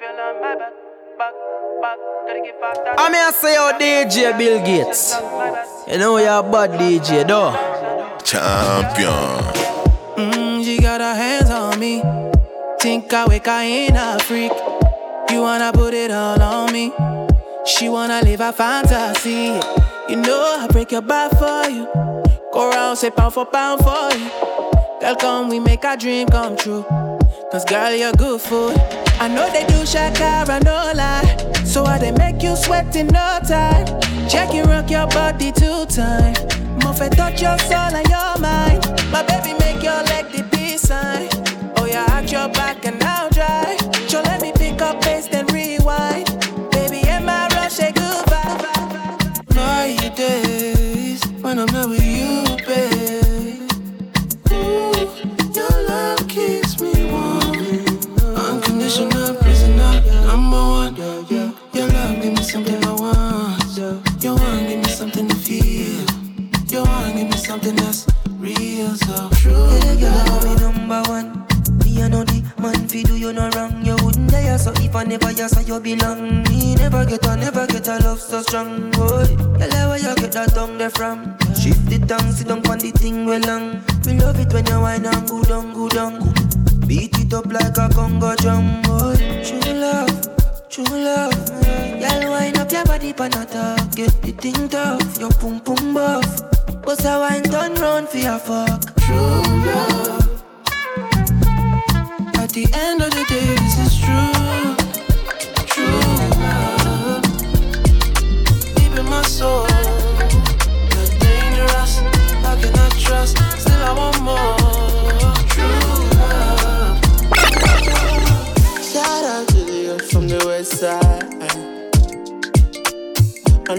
I mean, I say, yo, DJ Bill Gates. You know you're a bad DJ, though. Champion. Mm, she got her hands on me. Think I wake, I ain't a freak. You wanna put it all on me. She wanna live a fantasy. You know I break your back for you. Go around, say pound for pound for you. Girl, come, we make our dream come true. Cause girl, you're good food. I know they do shakara, no lie. So I they make you sweat in no time. Check you rock your body two times. Muffet touch your soul and your mind. My baby make your leg the peace sign. Oh yeah, at your back and now dry.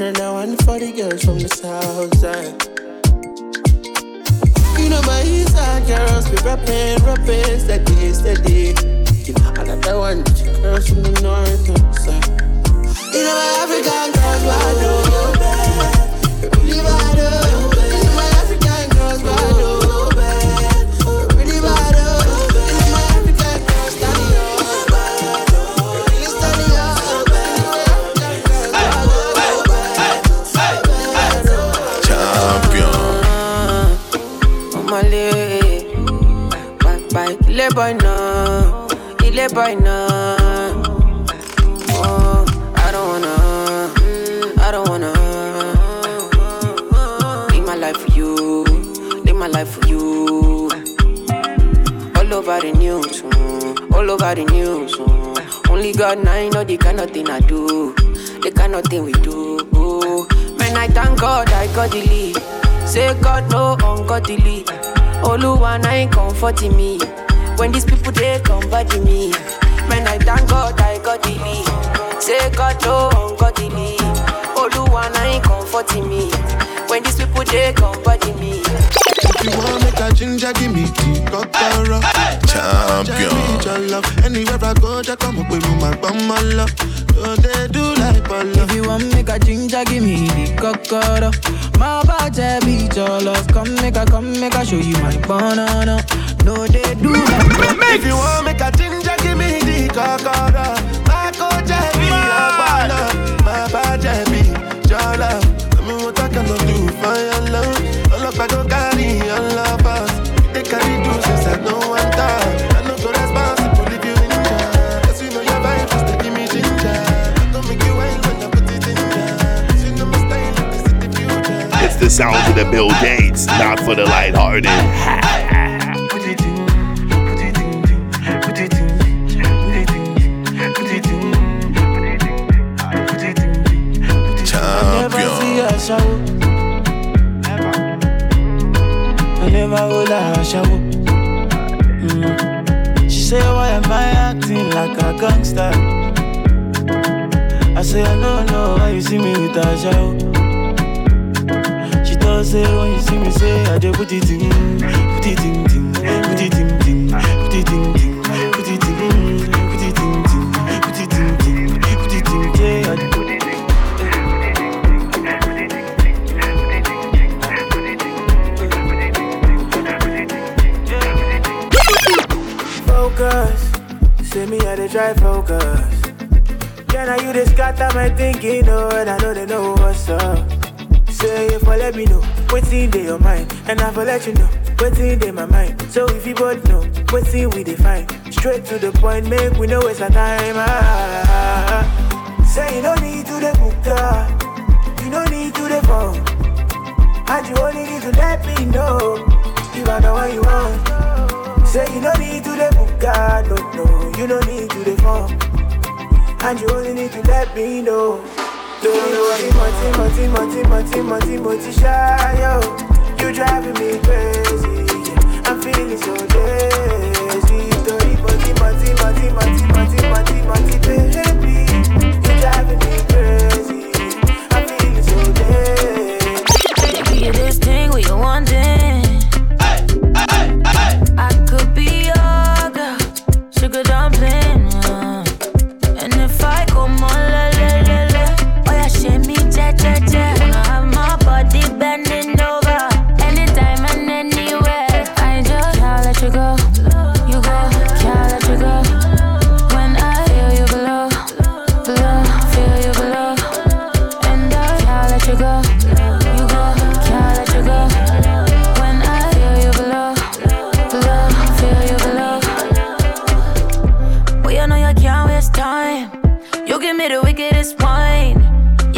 And I one for the girls from the south side. You know my east side girls be rapping, rapping, steady, steady. Another one, girls from the north side. You know my African girls, why do now, now. Oh, I don't wanna, I don't wanna. Live my life for you, live my life for you. All over the news, all over the news. Only God now I know the kind of thing I do, the kind of thing we do. Man, I thank God I got the lead. Say God no ungodly. Na ain't comforting me. When these people they come body me. Man, I thank God I got the lead. Say God no ungodly. Oluwa na ain't comforting me. When these people they come body me. If you want make a ginger, give me the kokoro. Champion. Your love. Anywhere I go, just come up with me, my bum, my love. So they do like bala. If you want make a ginger, give me the cocoa. My body beat your love. Come make a, come make a show you my banana. No, they do like If you want make a ginger, give me the kokoro. My coach, eh, be a bala. My body be your love. I what I can do for your love. All of I go carry your love us. They carry two since I know one thought. I know go responsible if you injure. Cause you know your vibe is to give me ginger. Make you wild when I put it in ya. Cause you know my style is the future. It's the sound of the Bill Gates, not for the lighthearted. A gangster? I say, I don't know why you see me with a shower. She does say, When you see me, say, I dey put it in, put it in, ting, try focus. Yeah, now you just scatter my thinking, oh, and I know they know what's up. Say if I let me know, what's in your mind, and I will let you know, what's in my mind. So if you both know, what's in we define, straight to the point, make we know it's a time. Ah, say you don't need to the book, you don't need to the phone, and you only need to let me know if I know what you want. Say you don't need to the book, no, no, you don't need to the. And you only need to let me know. Don't worry, Monty, Monty, Monty, Monty, Monty, Monty, shy, yo. You driving me crazy. I'm feeling so lazy. Don't worry, Monty, Monty, Monty, Monty, Monty, Monty, Monty,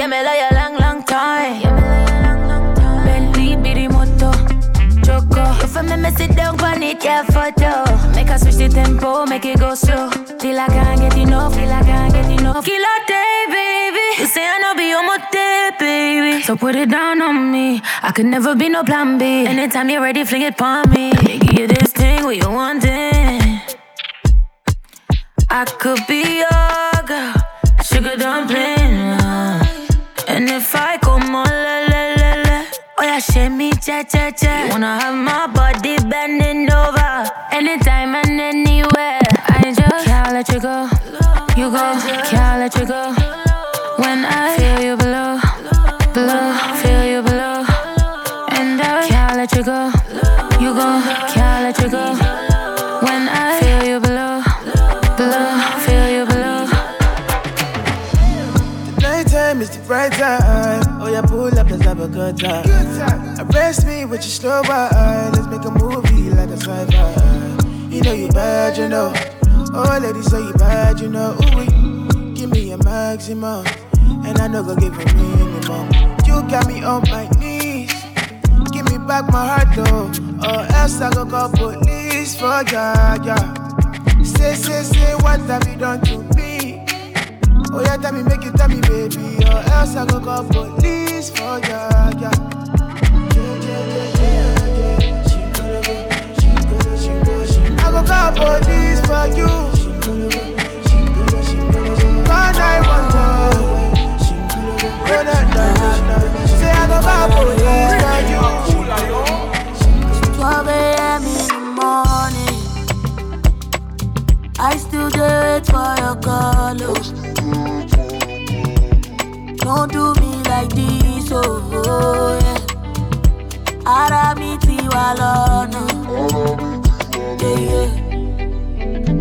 Yeah, me like a long, long time. Yeah, me like a long, long time. Bentley, bitty moto, choco. If I make me sit down on it, yeah, photo. Make us switch the tempo, make it go slow. Feel I can't get enough, feel I can't get enough. Kill a day, baby. You say I know be on my baby. So put it down on me. I could never be no plan B. Anytime you're ready, fling it on me. Give you this thing, what you wanting. I could be your girl, sugar dumpling. And if I come on, la la la la, oh yeah, shake me, cha cha cha. You wanna have my body bending over, anytime and anywhere. I just can't let you go, you go, can't let you go. Is the right time. Oh, yeah, pull up, let's have a good time. Arrest me with your slow wine. Let's make a movie like a sci-fi. You know you bad, you know. Oh, ladies say you bad, you know. Ooh, wee. give me a maximum, and I know go give a minimum. You got me on my knees. Give me back my heart, though, or else I go call police for ya, yeah. Say, say, say, what have you done to me? Oh yeah, tell me, make you tell me, baby, or else I go call police for ya, yeah. I go call police for you. Go, she gotta, she Call 911. She na. Say I go call police for you. 12 Yeah, yeah.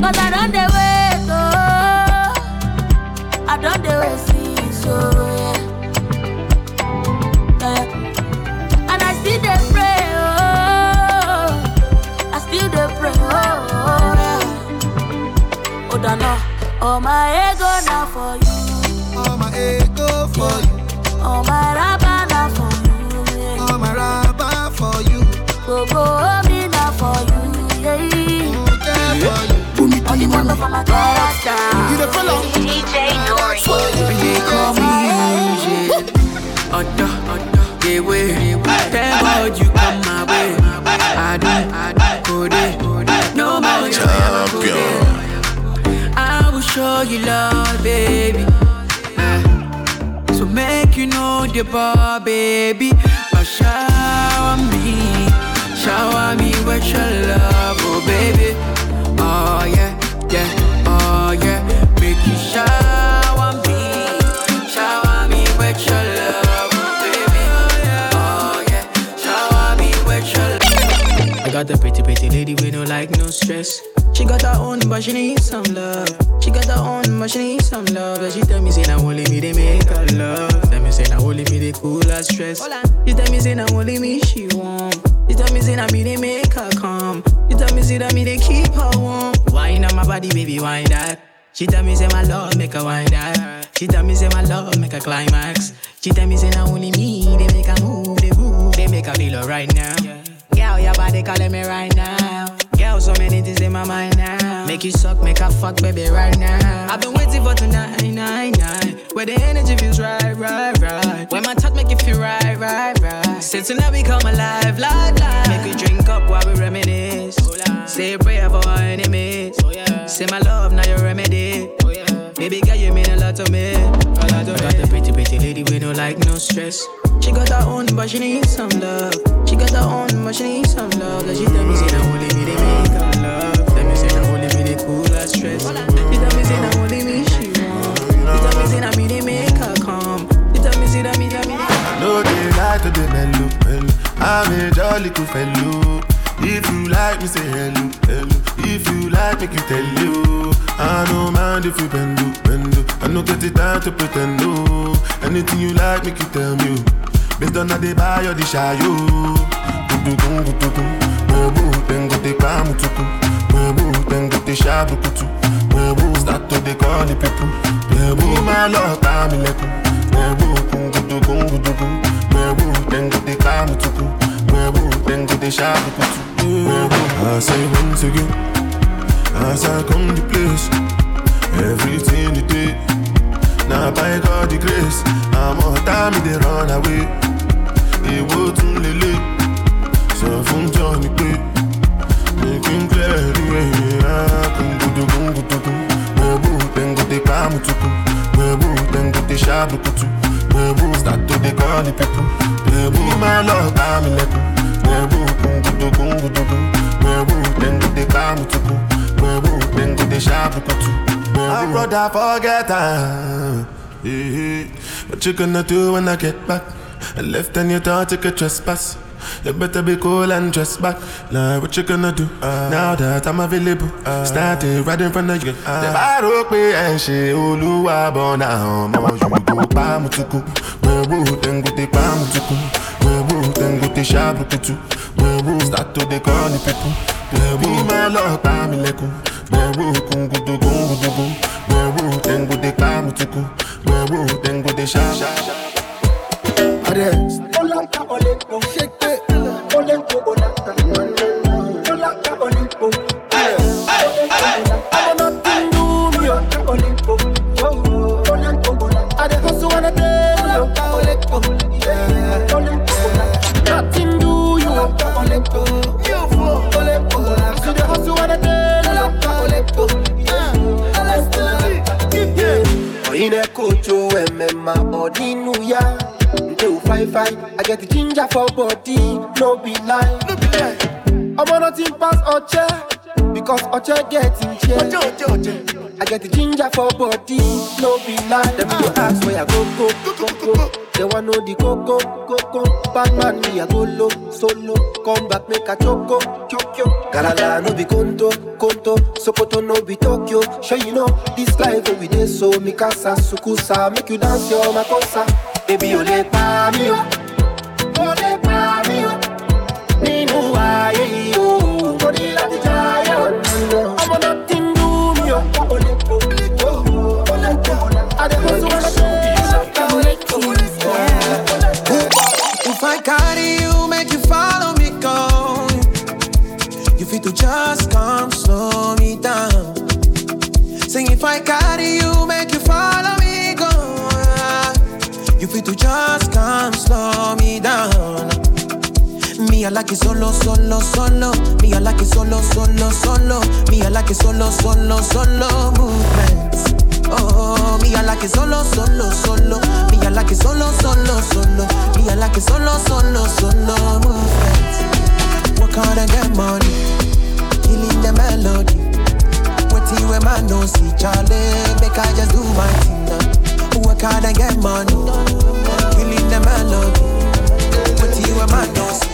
Cause I don't dey wait, oh. I don't dey wait yeah. yeah. And I still pray, oh. I still pray, oh, yeah. Oh. Oh, my ego now for you. Way. Thank God you come my way. I do, I do, go there. No more Champion. I will show you love, baby. Eh. So make you know the bar, baby. But shower me, shower me with your love, oh baby. Oh yeah, yeah, oh yeah. Make you shower me, got the pretty, pretty lady with no like, no stress. She got her own, but she needs some love. She got her own, but she needs some love. And she tell me, say, now only me, they make her love. Tell me, say, now only me, they cool her stress. She tell me, say, now only me, she want. She tell me, say, now me, they make her calm. She tell me, say, that me, they keep her warm. Wine on my body, baby, wine that. She tell me, say, my love, make her wine that. She tell me, say, my love, make her climax. She tell me, say, now only me, they make her move, they move, they make her feel alright now. Your body calling me right now. Girl, so many things in my mind now. Make you suck, make her fuck, baby, right now. I've been waiting for tonight, night, night. Where the energy feels right, right, right. When my touch make you feel right, right, right. Say tonight we come alive, live, live. Make we drink up while we reminisce. Say a prayer for our enemies. Oh, Say my love, now your remedy. Baby girl, you mean a lot to me. A lot to Got the pretty, pretty lady with no like, no stress. She got her own, but she needs some love. She got her own, but she needs some love. Cause she tell me, say, now only me, they make her love. Tell me, say, now only me, they cool her stress. She tell me, say, now only me, she want. She tell me, say, now me, they make her calm. She tell me, say, that me, that me, they No, they like to be mellow, mellow. I'm a jolly cool fellow. If you like me, say hello, hello. If you like, make you tell you. Mind if you bend, oh, bend. oh. I no get the time to pretend, no. Anything you like, make you tell me. oh. Based on how they buy or the shy, yo. Gudugun, gudugun. Webu, then go te pamutuku. Webu, then go te shabukutu. Webu, start to they call the people. Webu, my love, time leku. Webu, kun gudugun, gudugun. Webu, then go te pamutuku. Webu, then go te shabukutu. Webu, I say once again. As I come to place, everything you did. Now by God the grace, I'm on time they run away. Èwo tún lélẹ̀, sọ fún Johnny pé making clear the way. Kungudugun gudugun, webu tengote pamutuku, webu tengote shabukutu, webu start to dey call the people. Webu my love bamilekun, webu kungudugun gudugun, webu tengote pamutuku, webu tengote shabukutu. My brother forget. Yeah, what you gonna do when I get back? I left and you thought you could trespass. You better be cool and dress back. Like what you gonna do uh. now that I'm available? Uh. Started right in front of you. The pé ẹ ń ṣe olúwa bọ̀ náà ọmọ yòókù pàmùtùkù. Wẹ̀wù tẹ̀ngùtẹ̀ pàmùtùkù. Wẹ̀wù tẹ̀ngùtẹ̀ ṣàbùkùtù. Wẹ̀wù start to dey call the corny people. Wẹ̀wù máa lọ pa mi lẹ́kùn. Wẹ̀wù kùngùdù kùngùdù. Wẹ̀wù tẹ̀ngùtẹ̀ pàmùtùkù. Wẹ̀wù tẹ̀ngùtẹ̀ ṣàbùkùtù. Arrest. Shake it. I'm fine I get the ginger for body. No be lie. No be lie. Omo nothing pass Oche Because Oche get in chair. Oche Oche Oche I get the ginger for body. No be lie Them go ah. ask where I go go go go They want know the coco coco Bad man me I go low solo. Come back make a choco oh, choco Galala no be conto conto Sokoto no be Tokyo. Sure you know this life wey we dey so. Mikasa sukusa. Make you dance your makosa. Baby o le pa oh. Like it solo, solo, solo. Me, I like it solo, solo, solo. Me, I like it solo, solo, solo movements. Oh, me, I like it solo, solo, solo. Me, I like it solo, solo, solo. Me, I like it solo, solo, solo movements. Work hard and get money, killing the melody. Waiting when man don't see Charlie, make I just do my thing now. Work hard and get money, killing the melody. Waiting when man don't see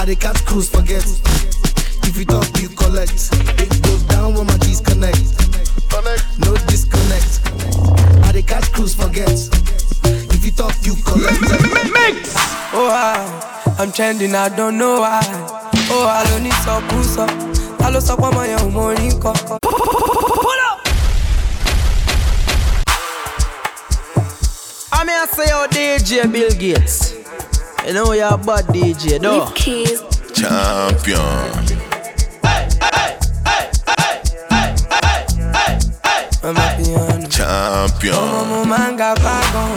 I the catch cruise forget. If you talk, you collect. It goes down when my G's connect. No disconnect. I the catch cruise forget. If you talk, you collect. Mix. Oh wow, I'm trending, I don't know why. Oh, I don't need some puso. I love some my own morning coco. Pull up. I mean, I say, oh, DJ Bill Gates. You know you're a bad DJ, though. Keys. Champion. I'm a piano. Champion. Mama manga wagon.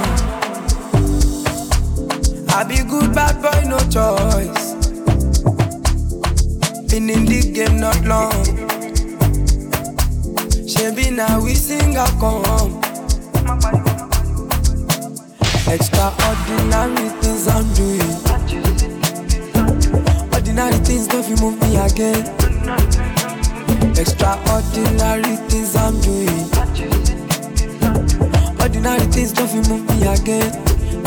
I be good bad boy, no choice. Been in the game not long. She be now we sing a come. Extraordinary things I'm doing. Ordinary things don't you move me again. Extraordinary things I'm doing. Ordinary things don't you move me again.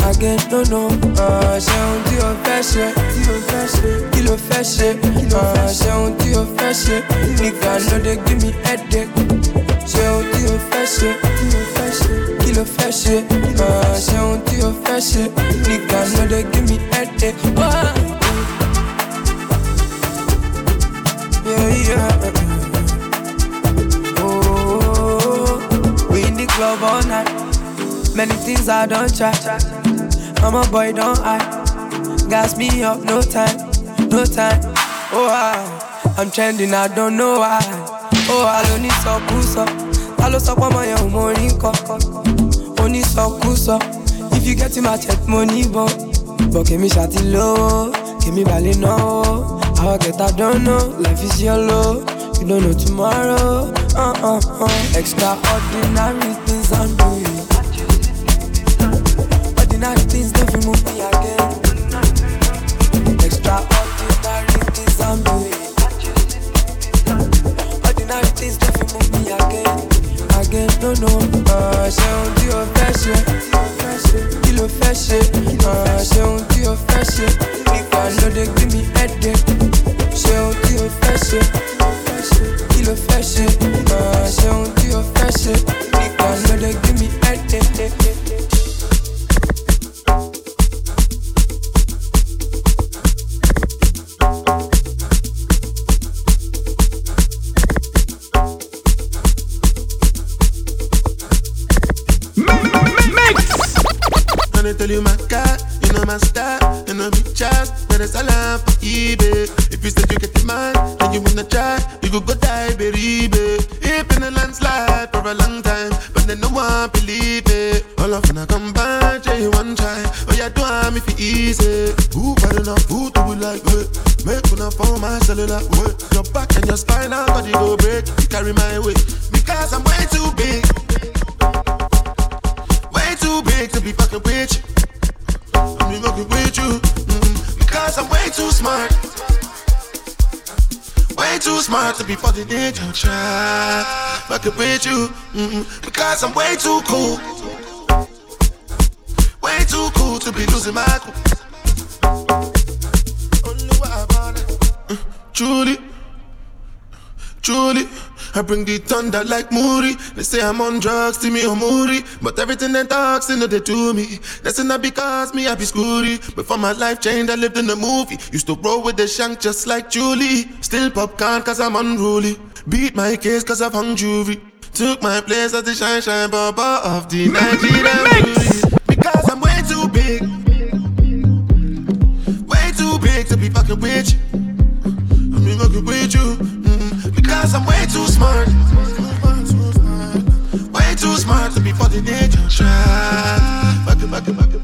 Again, no, no. Ah, ṣe ohun tí o fẹ́ ṣe. Tí o fẹ́ ṣe. Kí ló fẹ́ ṣe? Ṣe ohun tí o fẹ́ ṣe. Nìgbà no dey give me headache. Ṣe ohun tí o fẹ́ ṣe. Tí o fẹ́ ṣe. Kí ló fẹ́ ṣe? Ṣe ohun Oh, we in the club all night. Many things I don't try. I'm a boy, don't I? Gas me up, no time, no time. Oh, wow. I'm trending, I don't know why. Oh, I don't need so cool, so. I lost up on my own money, Only so cool, so. If you get in my check money, but. But give me shawty low, me valley no. I get, I don't know. Life is yellow, you don't know tomorrow. Uh uh uh. Extraordinary things I'm doing. Ordinary things never move me again. Extraordinary things I'm doing. Ordinary things never move me again. Again, no, no. Ah, ṣe ohun tí o fẹ́ ṣe. Ló fẹ́ ṣe? Ṣe ohun tí o fẹ́ ṣe. Dey give me headache. Ṣe ohun tí o fẹ́ ṣe. Kí ló fẹ́ ṣe? Ṣe ohun. Your now body go break. Carry my weight, because I'm way too big. Way too big to be fucking with you. I'm be fucking with you. mm Because I'm way too smart. Way too smart to be fucking in your trap. Fucking with you. mm Because I'm way too cool. Way too cool to be losing my cool. Uh, Truly. Truly, I bring the thunder like Moody. They say I'm on drugs, see me on Moody. But everything they talk, say no, they do me. That's not because me, I be screwy. Before my life changed, I lived in a movie. Used to roll with the shank just like Julie. Still popcorn cause I'm unruly. Beat my case cause I've hung jewelry. Took my place as the shine shine baba of the Nigerian beauty. Because I'm way too big. Way too big to be fucking with you. Too smart. Way too smart to be in your trap. Fuck it, fuck it, fuck it.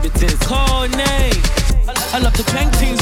Be be. I love the bang things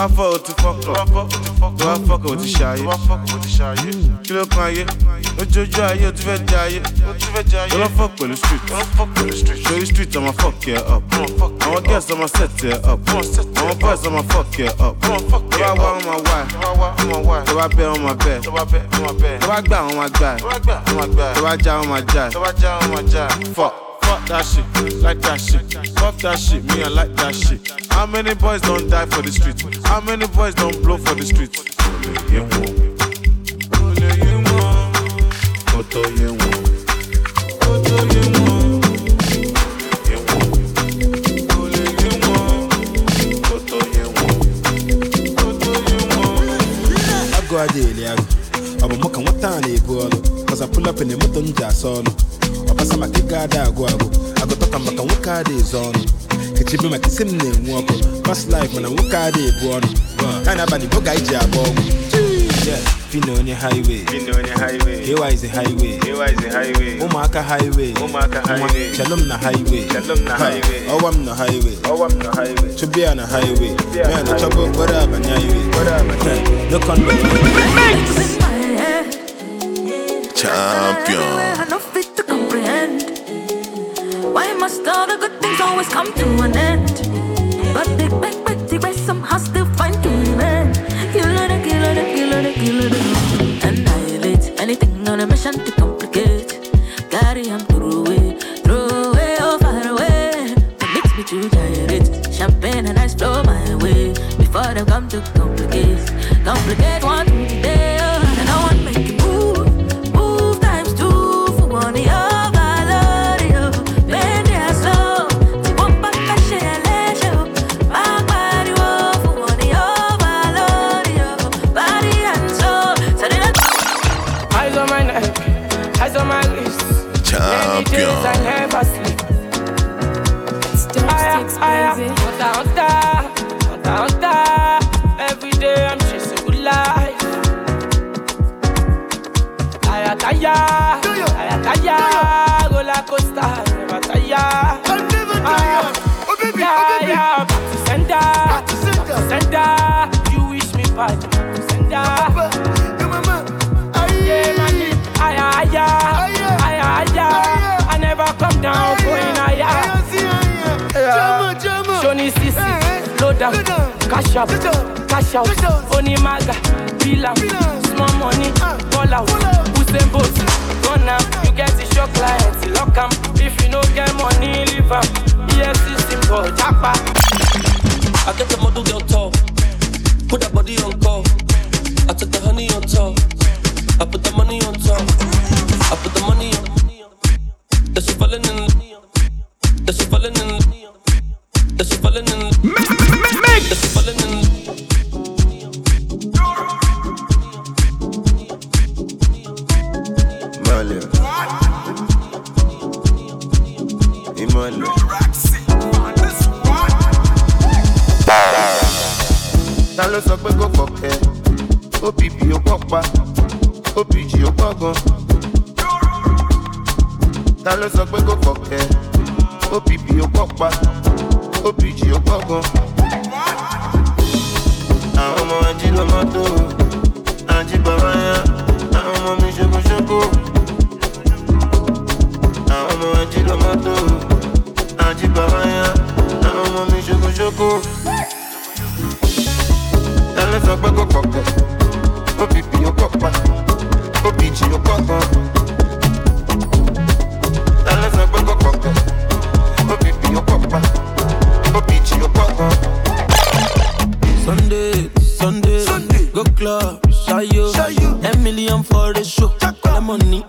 bá fọ́ o ti fọ́kọ̀ tó bá fọ́kọ̀ o ti ṣayé. Kí ló kan ayé? Lójoojú ayé o ti fẹ́ jẹ ayé. Tó lọ́ fọ́ pẹ̀lú street. Torí street. Ọmọ fuck ẹ up. Àwọn girls ọmọ set ẹ up. Àwọn boys ọmọ fuck ẹ up. Tó bá wá wọn máa wá tó bá bẹ́ wọn máa bẹ́ tó bá gbà wọn máa gbà tó bá já wọn máa já. Fuck that shit, like that shit. Fuck that shit, me I like that shit. How many boys don't die for the street? How many boys don't blow for the street? Yeah, Ole ye won. Koto ye won. Koto ye won. Ye won. Ole ye won. Koto ye won. Koto ye won. Ago adeli ago. Ọbụ mụ ka nwata a na-ebu ọlụ Cause I pull up in the moto m ji asa ọnụ Ọbasa maka ego ada agụ agụ Agụtọka maka nwoke ada ezo ọnụ. Kechibe maka isi m na-enwu ọkụ Fast life mana nwoke ada ebu ọnụ Ka na-abalị boga iji agba ọgwụ Yeah, Fino onye highway. KY is a highway. Ụmụaka highway. Nwa, Shalom na highway. Ha, Ọwa m na highway. Chubia na highway. Ya na chọba okporo abanye highway. No condom. Champion. I no fit to comprehend. Why all the good things always come to an end? But big, big, big, the rest somehow still find to remain. Killer the killer, the killer, the killer, the annihilate anything on a mission to complicate. Carry him through away, throw away, oh far away. It makes me to gyrate. Champagne and ice flow my way before they come to complicate. Complicate one Small money, call out. Who's them boats? Gone now. You get the shock lock em. If you no get money, leave em. Yes, it's simple. I get the model girl tall. Put that body on call. I took the honey on top. kan. Àwọn ọmọ ají lọ́mọ tó ají bàbá yá. Àwọn ọmọ mi ṣokòṣoko. Àwọn ọmọ ají lọ́mọ tó ají bàbá yá. Àwọn ọmọ mi ṣokòṣoko. Ẹlẹ́sọ̀ gbẹ́gbẹ́ pọ̀pọ̀, òbí bí ó pọ̀ pa, òbí jì ó pọ̀ kan. Ẹlẹ́sọ̀ gbẹ́gbẹ́ pọ̀pọ̀. you. Sunday, Sunday, Sunday, go club, show you, show you. A million for the show, Check the money